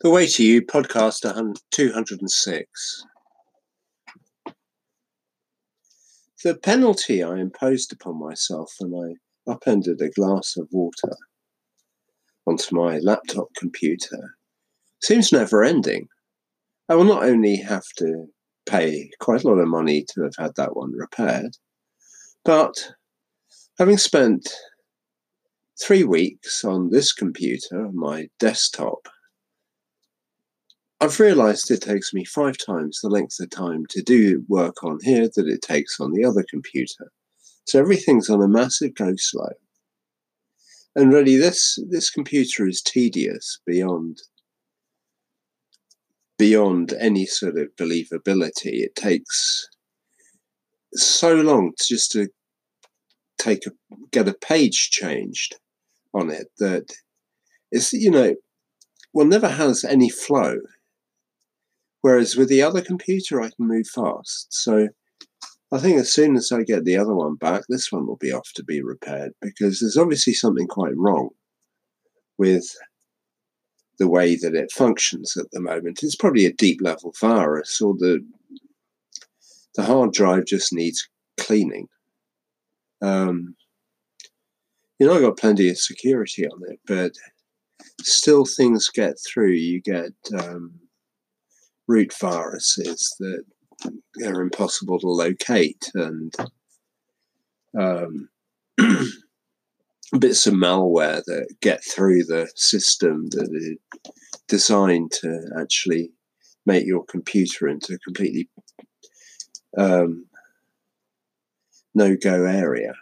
The Way to You, podcast um, 206. The penalty I imposed upon myself when I upended a glass of water onto my laptop computer seems never ending. I will not only have to pay quite a lot of money to have had that one repaired, but having spent three weeks on this computer, my desktop, I've realized it takes me five times the length of time to do work on here that it takes on the other computer. So everything's on a massive go slow. And really this this computer is tedious beyond beyond any sort of believability. It takes so long to just to take a get a page changed on it that it's you know one never has any flow Whereas with the other computer, I can move fast. So I think as soon as I get the other one back, this one will be off to be repaired because there's obviously something quite wrong with the way that it functions at the moment. It's probably a deep level virus or the the hard drive just needs cleaning. Um, you know, I've got plenty of security on it, but still things get through. You get um, root viruses that are impossible to locate and um, bits of malware that get through the system that are designed to actually make your computer into a completely um, no-go area.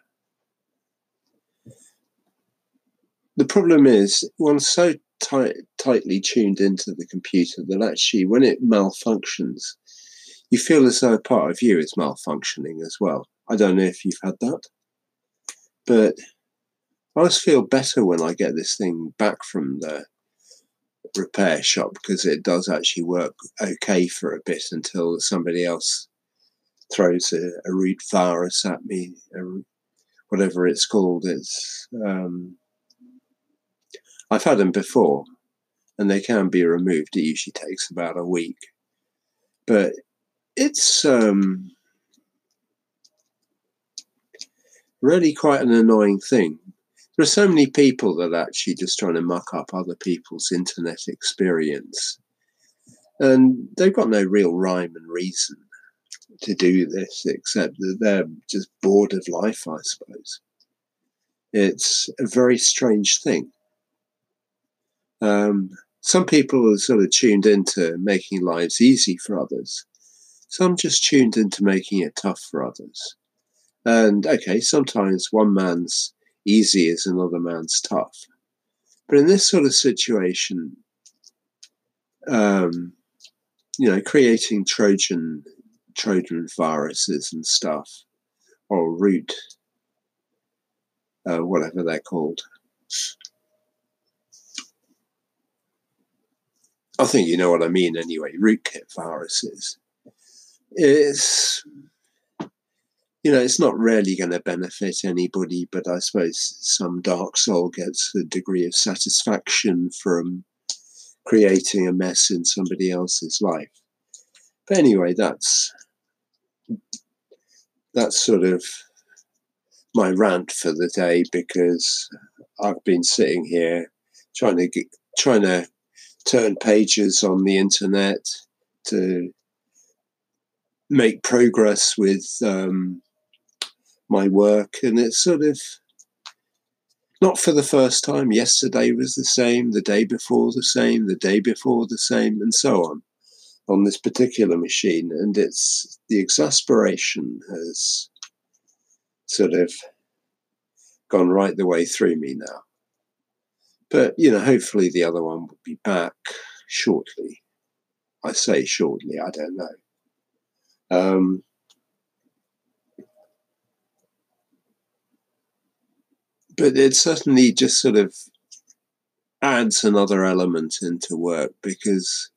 The problem is one's so tight, tightly tuned into the computer that actually, when it malfunctions, you feel as though part of you is malfunctioning as well. I don't know if you've had that, but I always feel better when I get this thing back from the repair shop because it does actually work okay for a bit until somebody else throws a, a root virus at me, a, whatever it's called. It's um, I've had them before, and they can be removed. It usually takes about a week, but it's um, really quite an annoying thing. There are so many people that are actually just trying to muck up other people's internet experience, and they've got no real rhyme and reason to do this except that they're just bored of life, I suppose. It's a very strange thing. Um, some people are sort of tuned into making lives easy for others. Some just tuned into making it tough for others. And okay, sometimes one man's easy is another man's tough. But in this sort of situation, um, you know, creating Trojan Trojan viruses and stuff, or root, uh, whatever they're called, I think you know what I mean anyway. Rootkit viruses. It's you know, it's not really going to benefit anybody, but I suppose some dark soul gets a degree of satisfaction from creating a mess in somebody else's life. But anyway, that's that's sort of my rant for the day because I've been sitting here trying to get, trying to turn pages on the internet to make progress with um, my work. And it's sort of not for the first time. Yesterday was the same, the day before the same, the day before the same, and so on on this particular machine. And it's the exasperation has sort of gone right the way through me now. But, you know, hopefully the other one will be back shortly. I say shortly, I don't know. Um, but it certainly just sort of adds another element into work because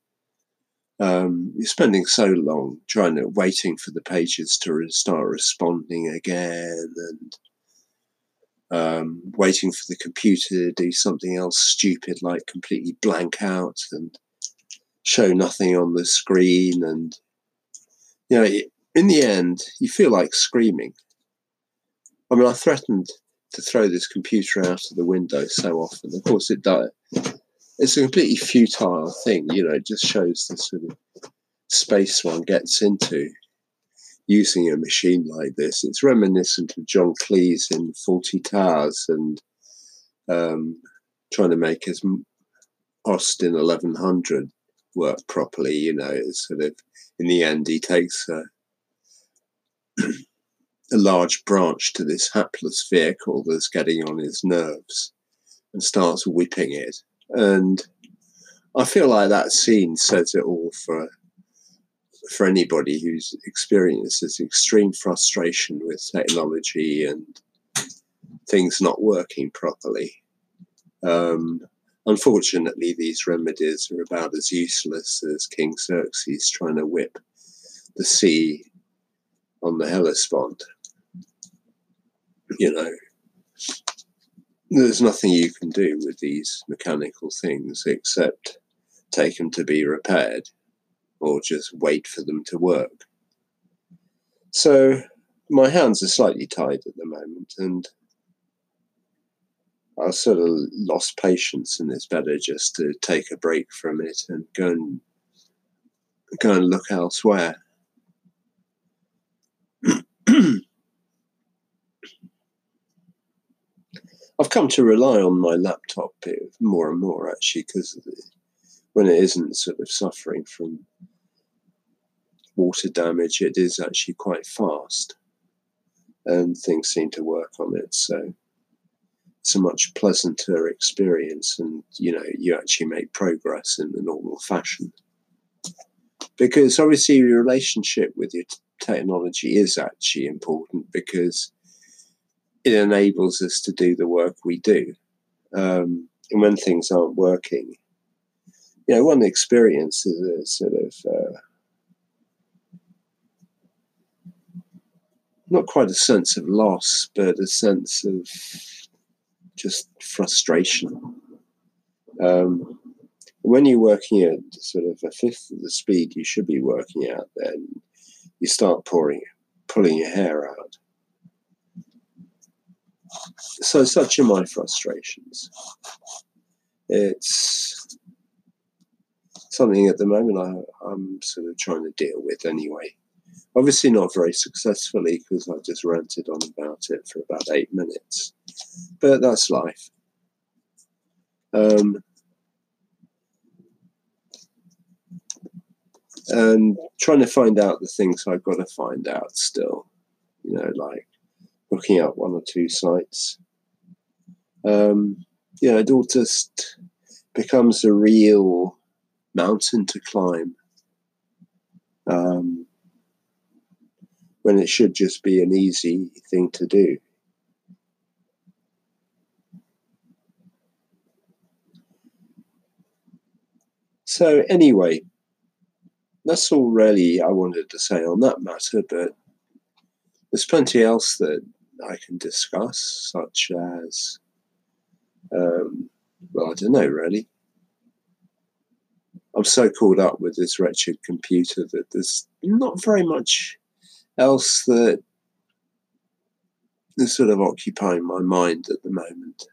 um, you're spending so long trying to waiting for the pages to start responding again and um, waiting for the computer to do something else stupid like completely blank out and show nothing on the screen. And, you know, in the end, you feel like screaming. I mean, I threatened to throw this computer out of the window so often. Of course, it does. It's a completely futile thing, you know, it just shows the sort of space one gets into using a machine like this. It's reminiscent of John Cleese in Fawlty Towers and um, trying to make his Austin 1100 work properly. You know, it's sort of in the end, he takes a, a large branch to this hapless vehicle that's getting on his nerves and starts whipping it. And I feel like that scene says it all for for anybody who's experienced this extreme frustration with technology and things not working properly. Um, unfortunately, these remedies are about as useless as King Xerxes trying to whip the sea on the Hellespont. You know, there's nothing you can do with these mechanical things except take them to be repaired or just wait for them to work. So my hands are slightly tied at the moment, and I sort of lost patience, and it's better just to take a break from it and go and go and look elsewhere. I've come to rely on my laptop more and more actually because when it isn't sort of suffering from water damage, it is actually quite fast and things seem to work on it. So it's a much pleasanter experience and you know you actually make progress in the normal fashion because obviously your relationship with your t- technology is actually important because it enables us to do the work we do um, and when things aren't working you know one experience is a sort of uh, not quite a sense of loss, but a sense of just frustration. Um, when you're working at sort of a fifth of the speed you should be working at, then you start pouring, pulling your hair out. So such are my frustrations. It's something at the moment I, I'm sort of trying to deal with anyway. Obviously, not very successfully because I just ranted on about it for about eight minutes. But that's life. Um, and trying to find out the things I've got to find out still, you know, like looking at one or two sites. Um, yeah, it all just becomes a real mountain to climb. Um, when it should just be an easy thing to do. So, anyway, that's all really I wanted to say on that matter, but there's plenty else that I can discuss, such as, um, well, I don't know really. I'm so caught up with this wretched computer that there's not very much else that is sort of occupying my mind at the moment.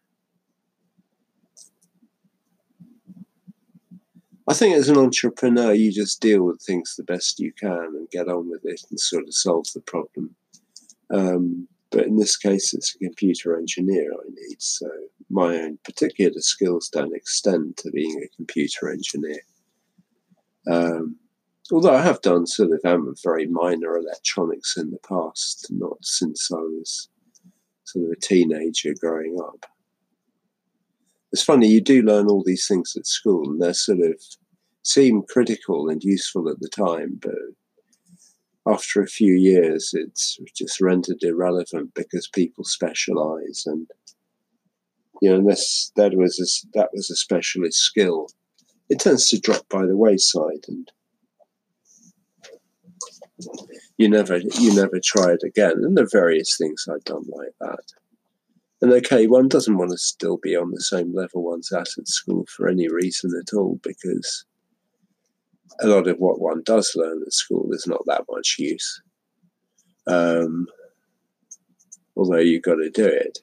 I think as an entrepreneur, you just deal with things the best you can and get on with it and sort of solve the problem. Um, but in this case, it's a computer engineer I need, so my own particular skills don't extend to being a computer engineer. Um, although I have done sort of um, very minor electronics in the past, not since I was sort of a teenager growing up. It's funny, you do learn all these things at school, and they sort of seem critical and useful at the time, but after a few years, it's just rendered irrelevant because people specialize, and you know, unless that was a, that was a specialist skill, it tends to drop by the wayside, and you never you never try it again. And are various things I've done like that. And okay, one doesn't want to still be on the same level one's at at school for any reason at all because a lot of what one does learn at school is not that much use. Um, although you've got to do it.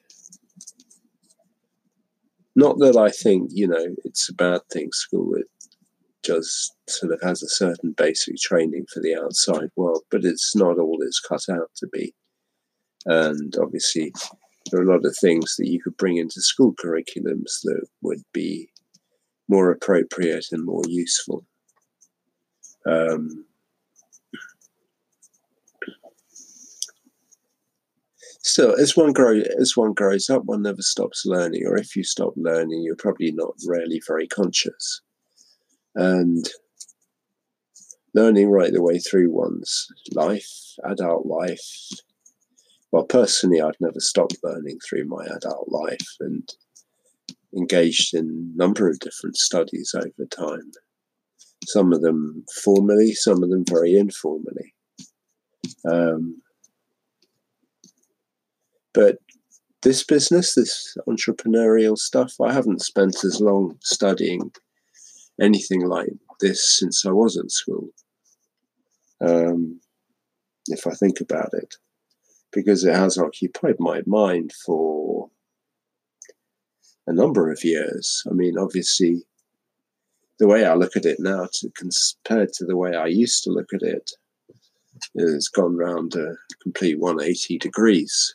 Not that I think, you know, it's a bad thing, school. Just sort of has a certain basic training for the outside world, but it's not all it's cut out to be. And obviously, there are a lot of things that you could bring into school curriculums that would be more appropriate and more useful. Um, still, as one grow as one grows up, one never stops learning. Or if you stop learning, you're probably not really very conscious. And learning right the way through one's life, adult life. Well, personally, I've never stopped learning through my adult life and engaged in a number of different studies over time. Some of them formally, some of them very informally. Um, but this business, this entrepreneurial stuff, I haven't spent as long studying anything like this since I was at school. Um, if I think about it, because it has occupied my mind for a number of years. I mean, obviously, the way I look at it now, to compared to the way I used to look at it, it's gone round a complete 180 degrees.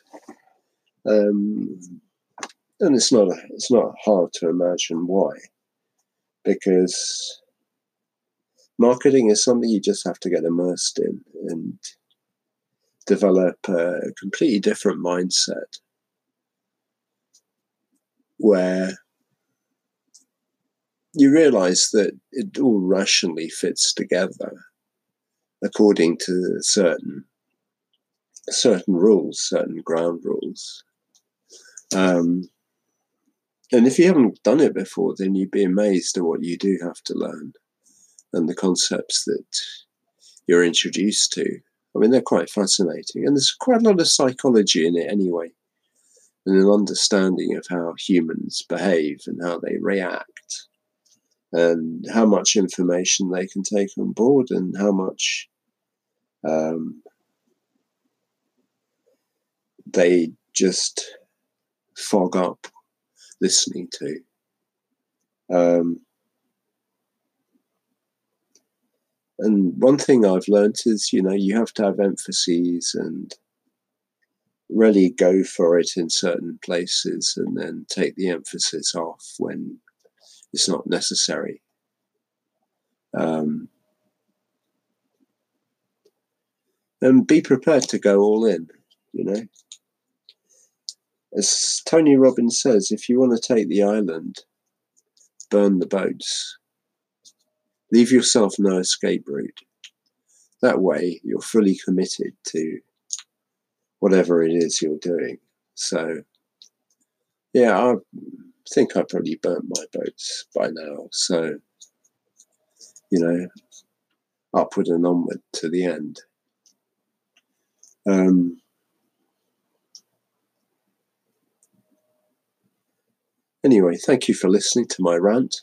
Um, and it's not a, it's not hard to imagine why, because marketing is something you just have to get immersed in and develop a completely different mindset where you realize that it all rationally fits together according to certain certain rules, certain ground rules. Um, and if you haven't done it before, then you'd be amazed at what you do have to learn and the concepts that you're introduced to. I mean, they're quite fascinating. And there's quite a lot of psychology in it anyway, and an understanding of how humans behave and how they react, and how much information they can take on board, and how much um, they just fog up listening to. Um, and one thing I've learned is, you know, you have to have emphases and really go for it in certain places and then take the emphasis off when it's not necessary. Um, and be prepared to go all in, you know as Tony Robbins says, if you want to take the island, burn the boats. Leave yourself no escape route. That way, you're fully committed to whatever it is you're doing. So, yeah, I think I probably burnt my boats by now. So, you know, upward and onward to the end. Um, Anyway, thank you for listening to my rant.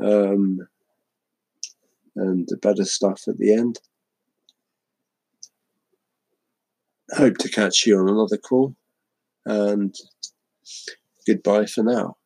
Um, and the better stuff at the end. Hope to catch you on another call. And goodbye for now.